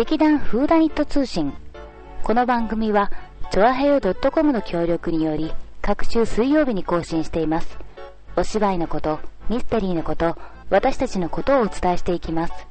劇団フーダニット通信。この番組は、チョアヘヨ .com の協力により、各週水曜日に更新しています。お芝居のこと、ミステリーのこと、私たちのことをお伝えしていきます。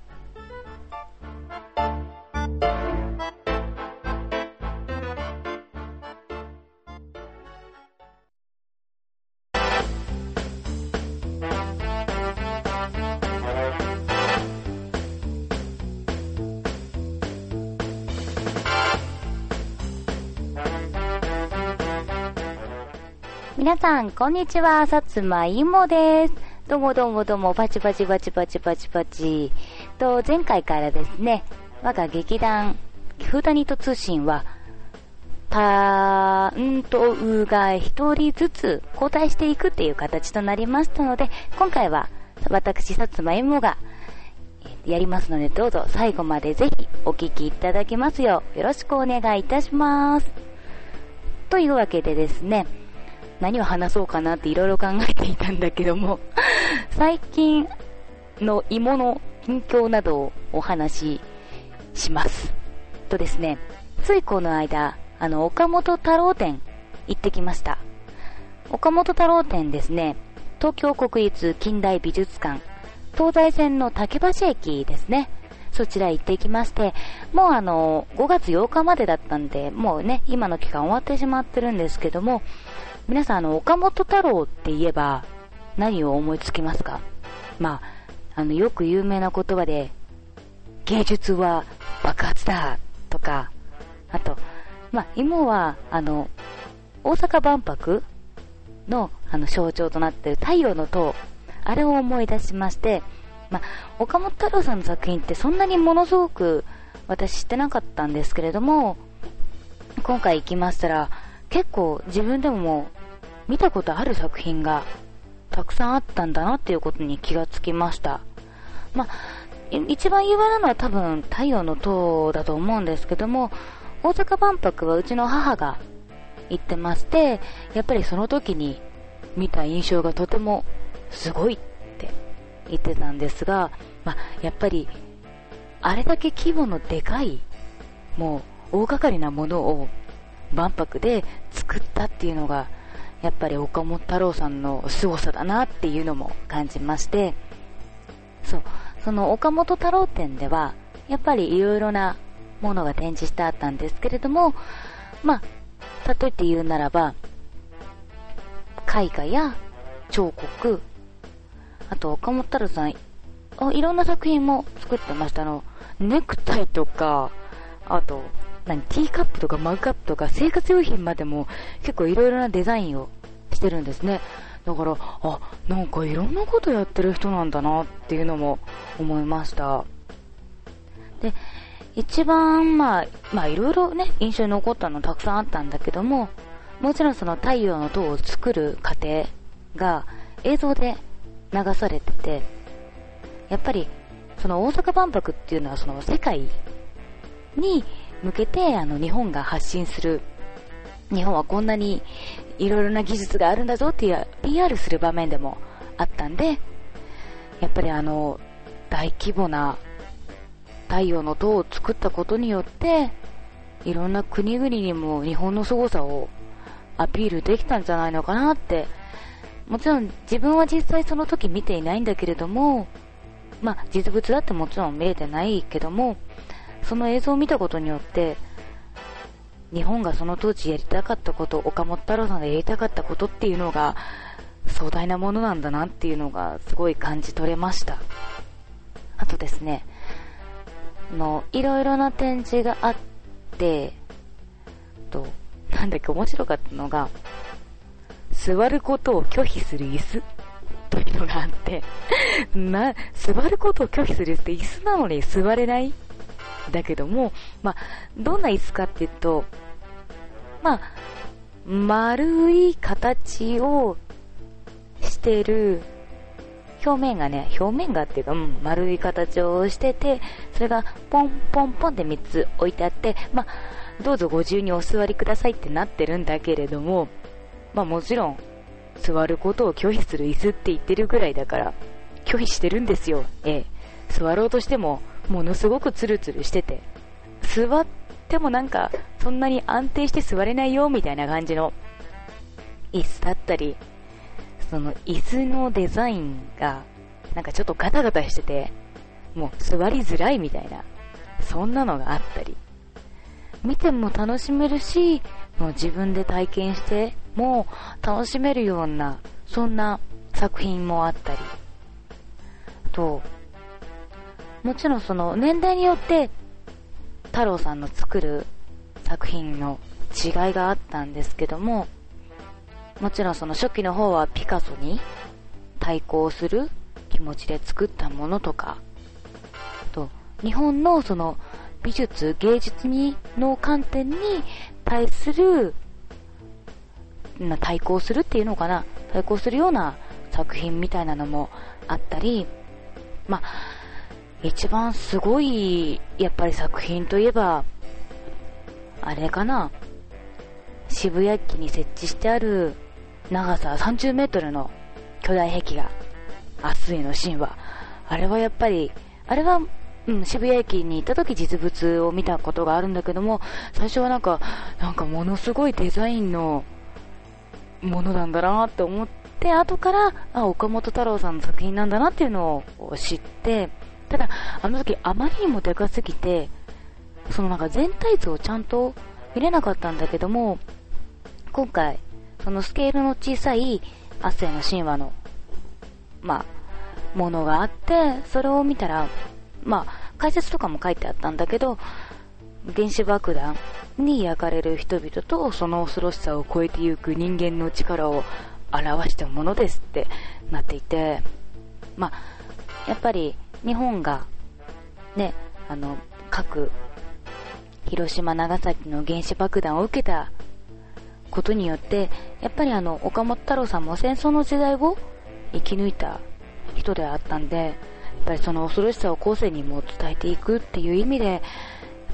皆さん、こんにちは。さつまいもです。どうもどうもどうも、パチパチパチパチパチパチ。と、前回からですね、我が劇団、フータニット通信は、パーンとうが一人ずつ交代していくっていう形となりましたので、今回は私、さつまいもがやりますので、どうぞ最後までぜひお聞きいただきますよう、よろしくお願いいたします。というわけでですね、何を話そうかなっていろいろ考えていたんだけども、最近の芋の近況などをお話しします。とですね、ついこの間、あの、岡本太郎展行ってきました。岡本太郎展ですね、東京国立近代美術館、東西線の竹橋駅ですね。そちら行ってきまして、もうあの、5月8日までだったんで、もうね、今の期間終わってしまってるんですけども、皆さん、あの、岡本太郎って言えば、何を思いつきますか？まあ、あの、よく有名な言葉で、芸術は爆発だとか、あと、まあ、今は、あの、大阪万博の、あの、象徴となっている太陽の塔、あれを思い出しまして、まあ、岡本太郎さんの作品ってそんなにものすごく私知ってなかったんですけれども、今回行きましたら、結構自分でもも見たことある作品がたくさんあったんだなっていうことに気がつきました。まあ、一番有名なのは多分太陽の塔だと思うんですけども、大阪万博はうちの母が行ってまして、やっぱりその時に見た印象がとてもすごいって言ってたんですが、まあ、やっぱりあれだけ規模のでかい、もう大掛かりなものを万博で作ったっていうのが、やっぱり岡本太郎さんの凄さだなっていうのも感じまして、そう、その岡本太郎展では、やっぱりいろいろなものが展示してあったんですけれども、まあ、例えて言うならば、絵画や彫刻、あと岡本太郎さん、いろんな作品も作ってましたあの。ネクタイとか、あと、何、ティーカップとかマグカップとか生活用品までも結構いろいろなデザインをしてるんですね。だから、あ、なんかいろんなことやってる人なんだなっていうのも思いました。で、一番、まあ、まあいろいろね、印象に残ったのたくさんあったんだけども、もちろんその太陽の塔を作る過程が映像で流されてて、やっぱり、その大阪万博っていうのはその世界に向けてあの日本が発信する、日本はこんなにいろいろな技術があるんだぞっていう PR する場面でもあったんで、やっぱりあの、大規模な太陽の塔を作ったことによって、いろんな国々にも日本の凄さをアピールできたんじゃないのかなって、もちろん自分は実際その時見ていないんだけれども、まあ実物だってもちろん見えてないけども、その映像を見たことによって、日本がその当時やりたかったこと、岡本太郎さんがやりたかったことっていうのが壮大なものなんだなっていうのがすごい感じ取れました。あとですね、の、いろいろな展示があって、と、なんだっけ面白かったのが、座ることを拒否する椅子というのがあって、な、座ることを拒否する椅子って椅子なのに座れないだけども、まあ、どんな椅子かっていうと、まあ、丸い形をしてる、表面がね、表面がっていうか、うん、丸い形をしてて、それがポンポンポンって3つ置いてあって、まあ、どうぞご自由にお座りくださいってなってるんだけれども、まあもちろん、座ることを拒否する椅子って言ってるぐらいだから、拒否してるんですよ。ええ。座ろうとしても、ものすごくツルツルしてて、座ってもなんか、そんなに安定して座れないよ、みたいな感じの椅子だったり、その椅子のデザインが、なんかちょっとガタガタしてて、もう座りづらいみたいな、そんなのがあったり、見ても楽しめるし、もう自分で体験しても楽しめるような、そんな作品もあったり、と、もちろんその年代によって太郎さんの作る作品の違いがあったんですけども、もちろんその初期の方はピカソに対抗する気持ちで作ったものとか、と、日本のその美術、芸術に、の観点に対する、対抗するっていうのかな対抗するような作品みたいなのもあったり、まあ、一番すごい、やっぱり作品といえば、あれかな？渋谷駅に設置してある長さ30メートルの巨大壁画、明日への神話。あれはやっぱり、あれは、うん、渋谷駅に行った時実物を見たことがあるんだけども、最初はなんか、なんかものすごいデザインのものなんだなって思って、後から、あ、岡本太郎さんの作品なんだなっていうのを知って、ただ、あの時あまりにもでかすぎて、そのなんか全体図をちゃんと見れなかったんだけども、今回、そのスケールの小さいアッセイの神話の、まあ、ものがあって、それを見たら、まあ、解説とかも書いてあったんだけど、原子爆弾に焼かれる人々とその恐ろしさを超えてゆく人間の力を表したものですってなっていて、まあ、やっぱり日本が、ね、あの、各、広島、長崎の原子爆弾を受けたことによって、やっぱりあの、岡本太郎さんも戦争の時代を生き抜いた人であったんで、やっぱりその恐ろしさを後世にも伝えていくっていう意味で、やっ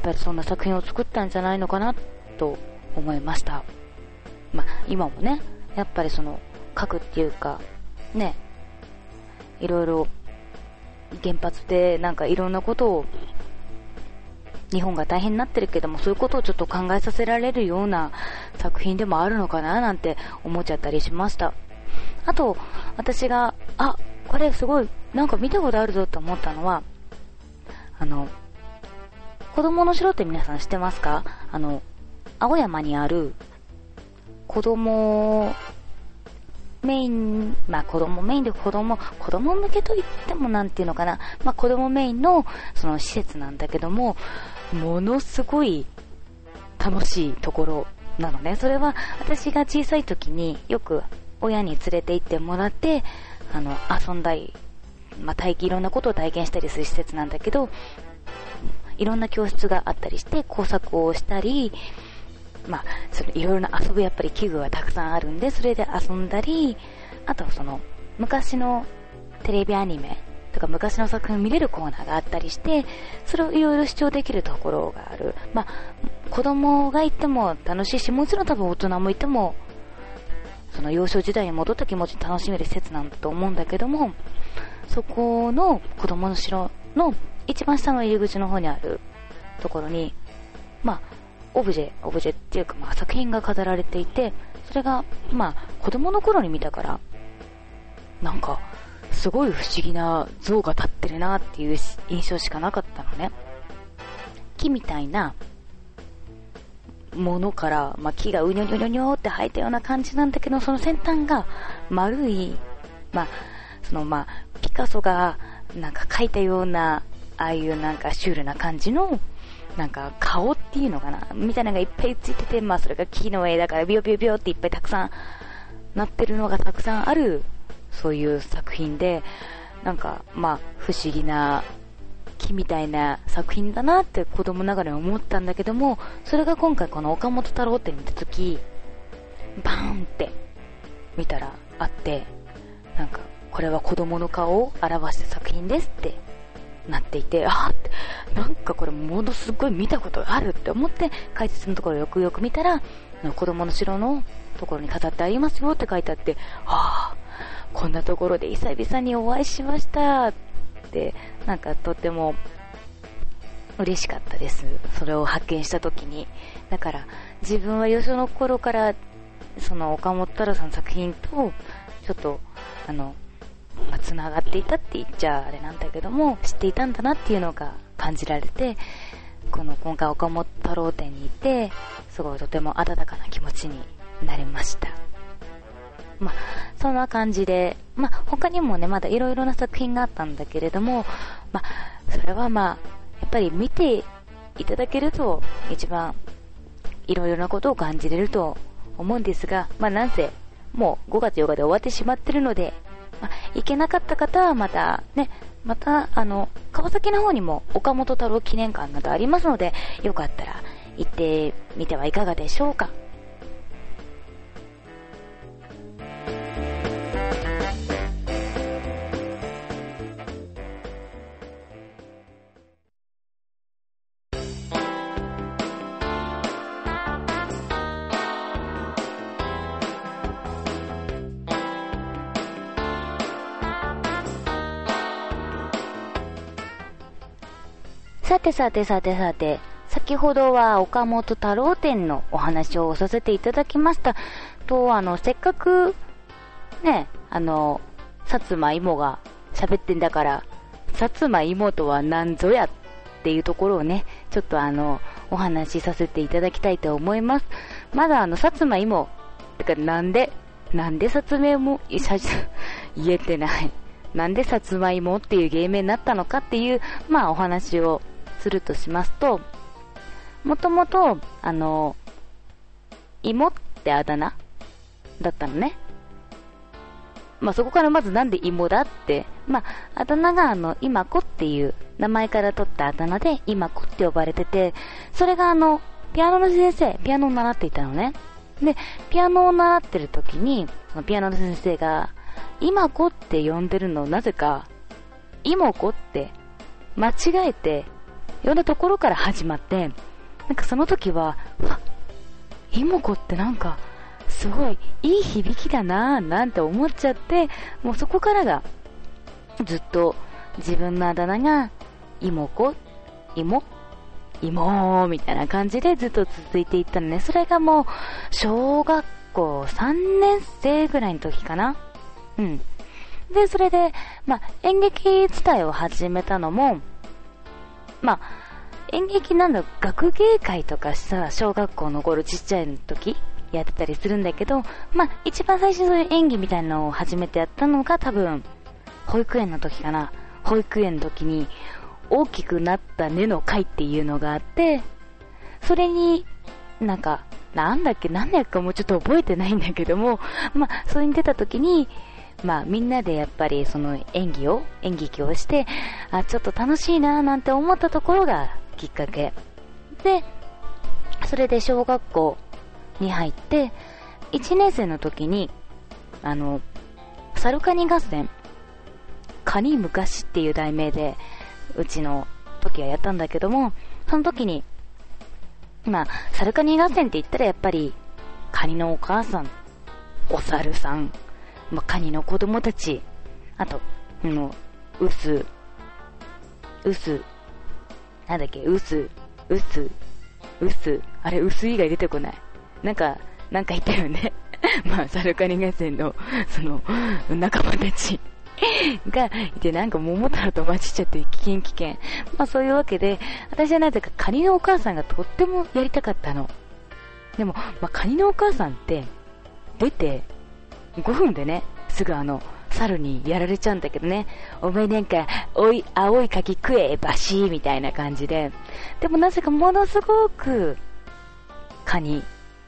ぱりそんな作品を作ったんじゃないのかなと思いました。まあ、今もね、やっぱりその、書くっていうか、ね、いろいろ原発でなんかいろんなことを日本が大変になってるけども、そういうことをちょっと考えさせられるような作品でもあるのかななんて思っちゃったりしました。あと、私が、あ、これすごい、なんか見たことあるぞって思ったのは、あの、子供の城って皆さん知ってますか？あの、青山にある子供メイン、まあ子供メインで子供、子供向けと言ってもなんていうのかな、まあ子供メインのその施設なんだけども、ものすごい楽しいところなのね。それは私が小さい時によく親に連れて行ってもらって、あの、遊んだり、まあ体、いろんなことを体験したりする施設なんだけど、いろんな教室があったりして、工作をしたり、まあ、そのいろいろな遊ぶやっぱり器具がたくさんあるんで、それで遊んだり、あとその、昔のテレビアニメとか昔の作品を見れるコーナーがあったりして、それをいろいろ視聴できるところがある。まあ、子供がいても楽しいし、もちろん多分大人もいても、その幼少時代に戻った気持ち楽しめる施設なんだと思うんだけども、そこの子供の城の一番下の入り口の方にあるところに、まあ、オブジェ、オブジェっていうか、まあ、作品が飾られていて、それが、まあ、子供の頃に見たから、なんか、すごい不思議な像が立ってるなっていう印象しかなかったのね。木みたいなものから、まあ、木がうにょにょにょにょって生えたような感じなんだけど、その先端が丸い、まあ、そのまあ、ピカソがなんか描いたような、ああいうなんかシュールな感じのなんか顔っていうのかなみたいなのがいっぱいついてて、まあそれが木の絵だからビヨビヨビヨっていっぱいたくさんなってるのがたくさんある、そういう作品で、なんかまあ不思議な木みたいな作品だなって子供ながらに思ったんだけども、それが今回この岡本太郎って見たとき、バーンって見たらあって、なんかこれは子供の顔を表した作品ですってなっていて、あってなんかこれものすごい見たことあるって思って、解説のところよくよく見たら、子供の城のところに飾ってありますよって書いてあって、はあ、こんなところで久々にお会いしましたって、なんかとっても嬉しかったです。それを発見した時に。だから、自分は幼少の頃から、その岡本太郎さんの作品と、ちょっと、あの、まあ、繋がっていたって言っちゃあれなんだけども、知っていたんだなっていうのが感じられて、この今回岡本太郎展にいて、すごいとても温かな気持ちになりました。まあ、そんな感じで、まあ、他にもね、まだいろいろな作品があったんだけれども、まあ、それはまあ、やっぱり見ていただけると、一番、いろいろなことを感じれると思うんですが、まあ、なんせ、もう5月8日で終わってしまってるので、まあ、行けなかった方はまたね、また、あの、川崎の方にも岡本太郎記念館などありますので、よかったら行ってみてはいかがでしょうか。さてさてさてさて、先ほどは岡本太郎展のお話をさせていただきました。と、あの、せっかく、ね、あの、薩摩芋が喋ってんだから、薩摩芋とは何ぞやっていうところをね、ちょっとあの、お話しさせていただきたいと思います。まだあの、薩摩芋、てかなんで、なんで説明も、言えてない。なんでさつまいもっていう芸名になったのかっていう、まあお話をするとしますと、もともと、あの、芋ってあだ名だったのね。まあ、そこからまずなんで芋だって、まあ、あだ名があの、今子っていう名前から取ったあだ名で今子って呼ばれてて、それがあの、ピアノの先生、ピアノを習っていたのね。で、ピアノを習ってる時に、そのピアノの先生が、今子って呼んでるのをなぜか、妹子って間違えていろんなところから始まって、なんかその時は、わ妹子ってなんか、すごいいい響きだなぁなんて思っちゃって、もうそこからが、ずっと自分のあだ名が、妹子妹妹みたいな感じでずっと続いていったのね。それがもう、小学校3年生ぐらいの時かな。うん。で、それで、まあ、演劇自体を始めたのも、まあ、演劇なんだ、学芸会とかさ、小学校の頃ちっちゃい時やってたりするんだけど、まあ、一番最初にそういう演技みたいなのを初めてやったのが多分、保育園の時かな。保育園の時に、大きくなった根の会っていうのがあって、それに、なんか、なんだっけ、何やかもうちょっと覚えてないんだけども、まあ、それに出た時に、まあみんなでやっぱりその演技を、演劇をして、あ、ちょっと楽しいななんて思ったところがきっかけ。で、それで小学校に入って、1年生の時に、あの、サルカニ合戦、カニ昔っていう題名で、うちの時はやったんだけども、その時に、まあ、サルカニ合戦って言ったらやっぱり、カニのお母さん、お猿さん、まあ、カニの子供たち、あと、の、うす、うす、なんだっけ、うす、うす、うす、あれ、うす以外出てこない。なんか、なんか言ったよね。まあ、サルカニ合戦の、その、仲間たちがいて、なんか桃太郎と混じっちゃって危険危険。まあそういうわけで、私はなぜかカニのお母さんがとってもやりたかったの。でも、まあカニのお母さんって、出て、5分でね、すぐあの、猿にやられちゃうんだけどね、お前なんか、おい、青い柿食え、バシーみたいな感じで、でもなぜかものすごく、カニ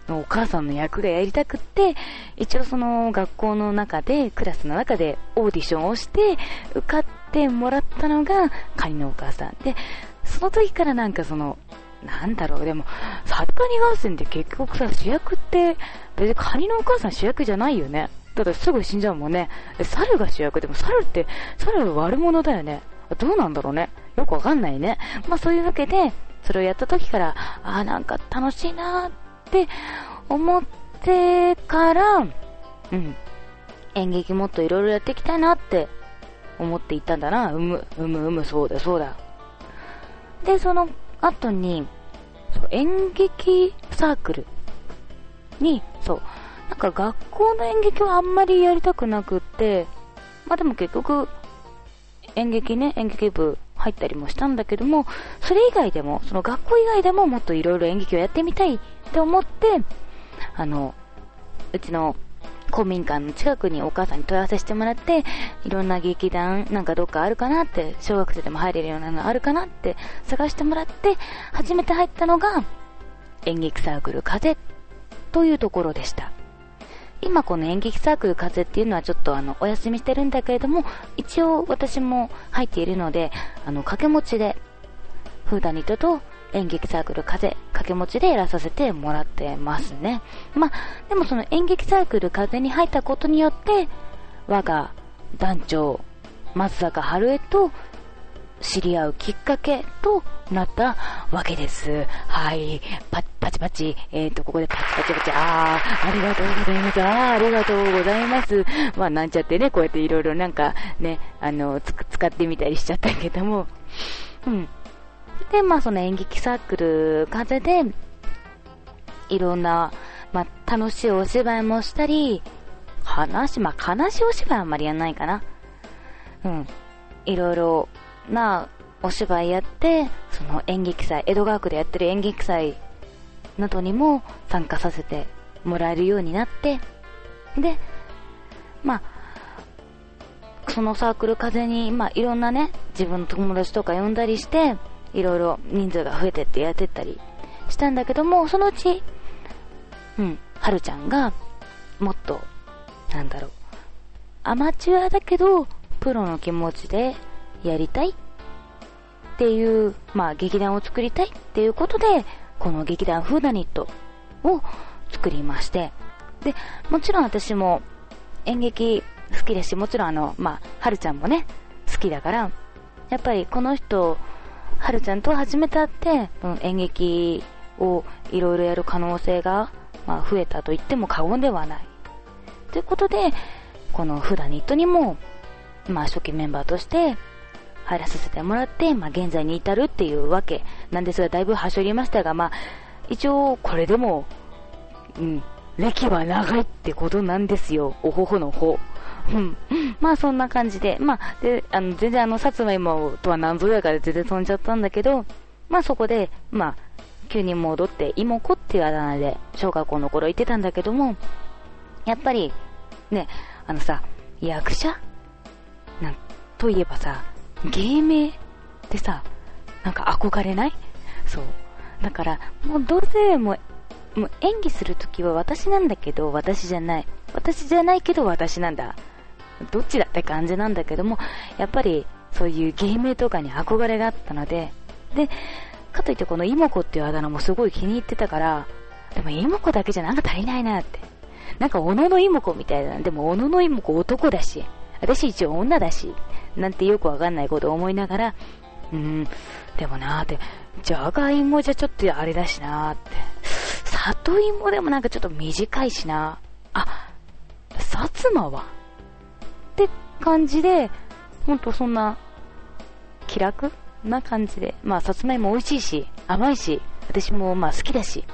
のお母さんの役がやりたくって、一応その学校の中で、クラスの中でオーディションをして、受かってもらったのが、カニのお母さん。で、その時からなんかその、なんだろう、でも、サッカニガーセンって結局さ、主役って、別にカニのお母さん主役じゃないよね。だってすぐ死んじゃうもんね。猿が主役でも猿って、猿は悪者だよね。どうなんだろうね。よくわかんないね。まあそういうわけで、それをやった時から、ああ、なんか楽しいなーって思ってから、うん。演劇もっといろいろやっていきたいなって思っていったんだな。うむ、うむ、うむ、そうだ、そうだ。で、その後に、そう演劇サークルに、そう、なんか学校の演劇はあんまりやりたくなくって、まあでも結局、演劇ね、演劇部入ったりもしたんだけども、それ以外でも、その学校以外でももっといろいろ演劇をやってみたいって思って、あの、うちの公民館の近くにお母さんに問い合わせしてもらって、いろんな劇団なんかどっかあるかなって、小学生でも入れるようなのあるかなって探してもらって、初めて入ったのが、演劇サークル風というところでした。今この演劇サークル風っていうのはちょっとあの、お休みしてるんだけれども、一応私も入っているので、あの、掛け持ちで、フーダニットと演劇サークル風、掛け持ちでやらさせてもらってますね。まあ、でもその演劇サークル風に入ったことによって、我が団長、松坂春江と知り合うきっかけとなったわけです。はい。パパチパチ。えっ、ー、と、ここでパチパチパチ。あー、ありがとうございます。あー、ありがとうございます。まあ、なんちゃってね、こうやっていろいろなんかね、あの、使ってみたりしちゃったけども。うん。で、まあ、その演劇サークル風で、いろんな、まあ、楽しいお芝居もしたり、話、まあ、悲しいお芝居はあんまりやんないかな。うん。いろいろなお芝居やって、その演劇祭、江戸川区でやってる演劇祭などにも参加させてもらえるようになって、で、まあ、そのサークル風に、まあ、いろんなね、自分の友達とか呼んだりして、いろいろ人数が増えてってやってったりしたんだけども、そのうち、うん、はるちゃんが、もっと、なんだろう、アマチュアだけど、プロの気持ちでやりたいっていう、まあ劇団を作りたいっていうことで、この劇団フーダニットを作りまして、で、もちろん私も演劇好きだし、もちろんあの、まあ、はるちゃんもね、好きだから、やっぱりこの人、はるちゃんと初めて会って、うん、演劇をいろいろやる可能性が、まあ、増えたと言っても過言ではない。ということで、このフーダニットにも、まあ、初期メンバーとして入らさせてもらって、まあ、現在に至るっていうわけなんですが、だいぶはしょりましたが、まあ、一応、これでも、うん、歴は長いってことなんですよ。おほほのほ。まあそんな感じで、まあ、で、あの、全然あの、さつまいもとは何ぞやかで全然飛んじゃったんだけど、まあそこで、まあ、急に戻って、妹子っていうあだ名で、小学校の頃言ってたんだけども、やっぱり、ね、あのさ、役者？なん、といえばさ、芸名ってさ、なんか憧れない？そう。だから、もうどうせもう、もう演技するときは私なんだけど、私じゃない。私じゃないけど私なんだ。どっちだって感じなんだけども、やっぱりそういう芸名とかに憧れがあったので、で、かといってこの妹子っていうあだ名もすごい気に入ってたから、でも妹子だけじゃなんか足りないなって。なんか、小野の妹子みたいな。でも、小野の妹子男だし、私一応女だし、なんてよくわかんないことを思いながら、うーん、でもなーって、じゃがいもじゃちょっとあれだしなーって。里芋でもなんかちょっと短いしな。あ、薩摩は？感じで、ほんとそんな、気楽な感じで。まあ、さつまいも美味しいし、甘いし、私もまあ好きだし。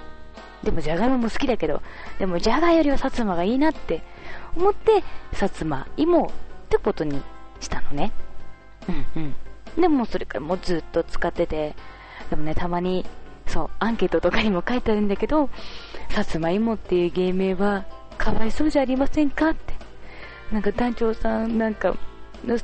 でもじゃがいもも好きだけど、でもじゃがよりは薩摩がいいなって思って、薩摩芋ってことにしたのね。うんうん。でもそれからもうずっと使ってて、でもね、たまに、そう、アンケートとかにも書いてあるんだけど、さつまいもっていう芸名は、かわいそうじゃありませんかって。なんか団長さん、なんか、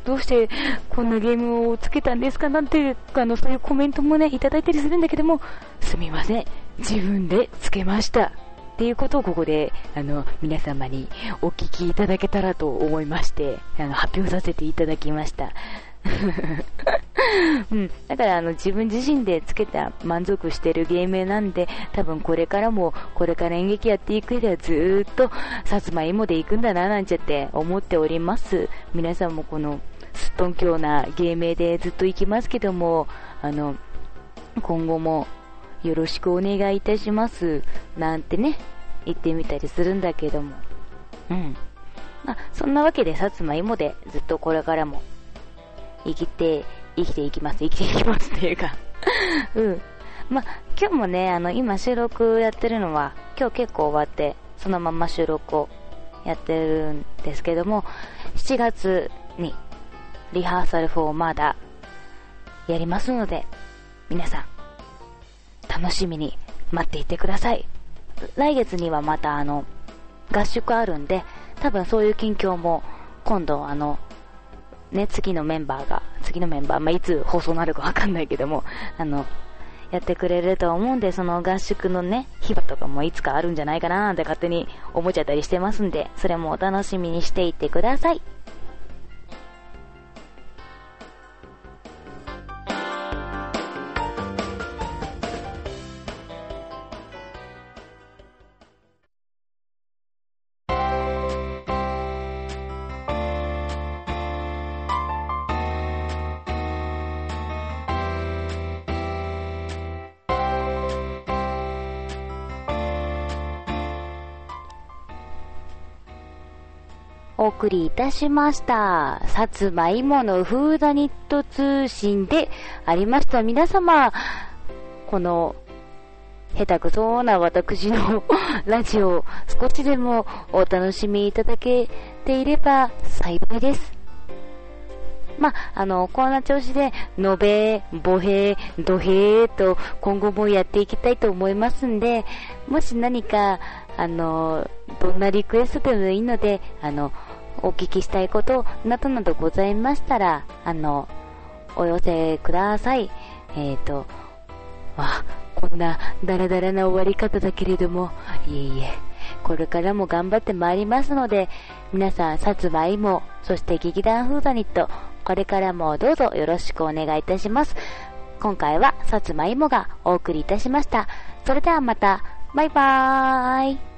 どうしてこんなゲームをつけたんですかなんて、あの、そういうコメントもね、いただいたりするんだけども、すみません。自分でつけました。っていうことをここで、あの、皆様にお聞きいただけたらと思いまして、あの、発表させていただきました。うん、だからあの自分自身でつけた満足してる芸名なんで多分これからもこれから演劇やっていく上ではずっと薩摩芋で行くんだななんちゃって思っております皆さんもこのすっとんきょうな芸名でずっと行きますけどもあの今後もよろしくお願いいたします。なんてね、言ってみたりするんだけども。うん。まあ、そんなわけで、さつまいもでずっとこれからも生きて、生きていきます、生きていきますっていうか うん。ま、今日もね、あの、今収録やってるのは、今日結構終わって、そのまま収録をやってるんですけども、7月にリハーサル4まだやりますので、皆さん、楽しみに待っていてください。来月にはまたあの、合宿あるんで、多分そういう近況も、今度あの、ね、次のメンバーが、次のメンバー、まあ、いつ放送になるかわかんないけども、あの、やってくれると思うんで、その合宿のね、秘話とかもいつかあるんじゃないかなーって勝手に思っちゃったりしてますんで、それもお楽しみにしていってください。お送りいたしました。さつまいものフーダニット通信でありました。皆様、この、下手くそな私のラジオ少しでもお楽しみいただけていれば幸いです。まあ、あの、こんな調子で、のべ、ぼへ、どへと今後もやっていきたいと思いますんで、もし何か、あの、どんなリクエストでもいいので、あの、お聞きしたいことなどなどございましたら、あの、お寄せください。えっ、ー、と、あ、こんなダラダラな終わり方だけれども、いえいえ、これからも頑張ってまいりますので、皆さん、さつまいも、そして劇団フーダニット、これからもどうぞよろしくお願いいたします。今回は、さつまいもがお送りいたしました。それではまた、バイバーイ。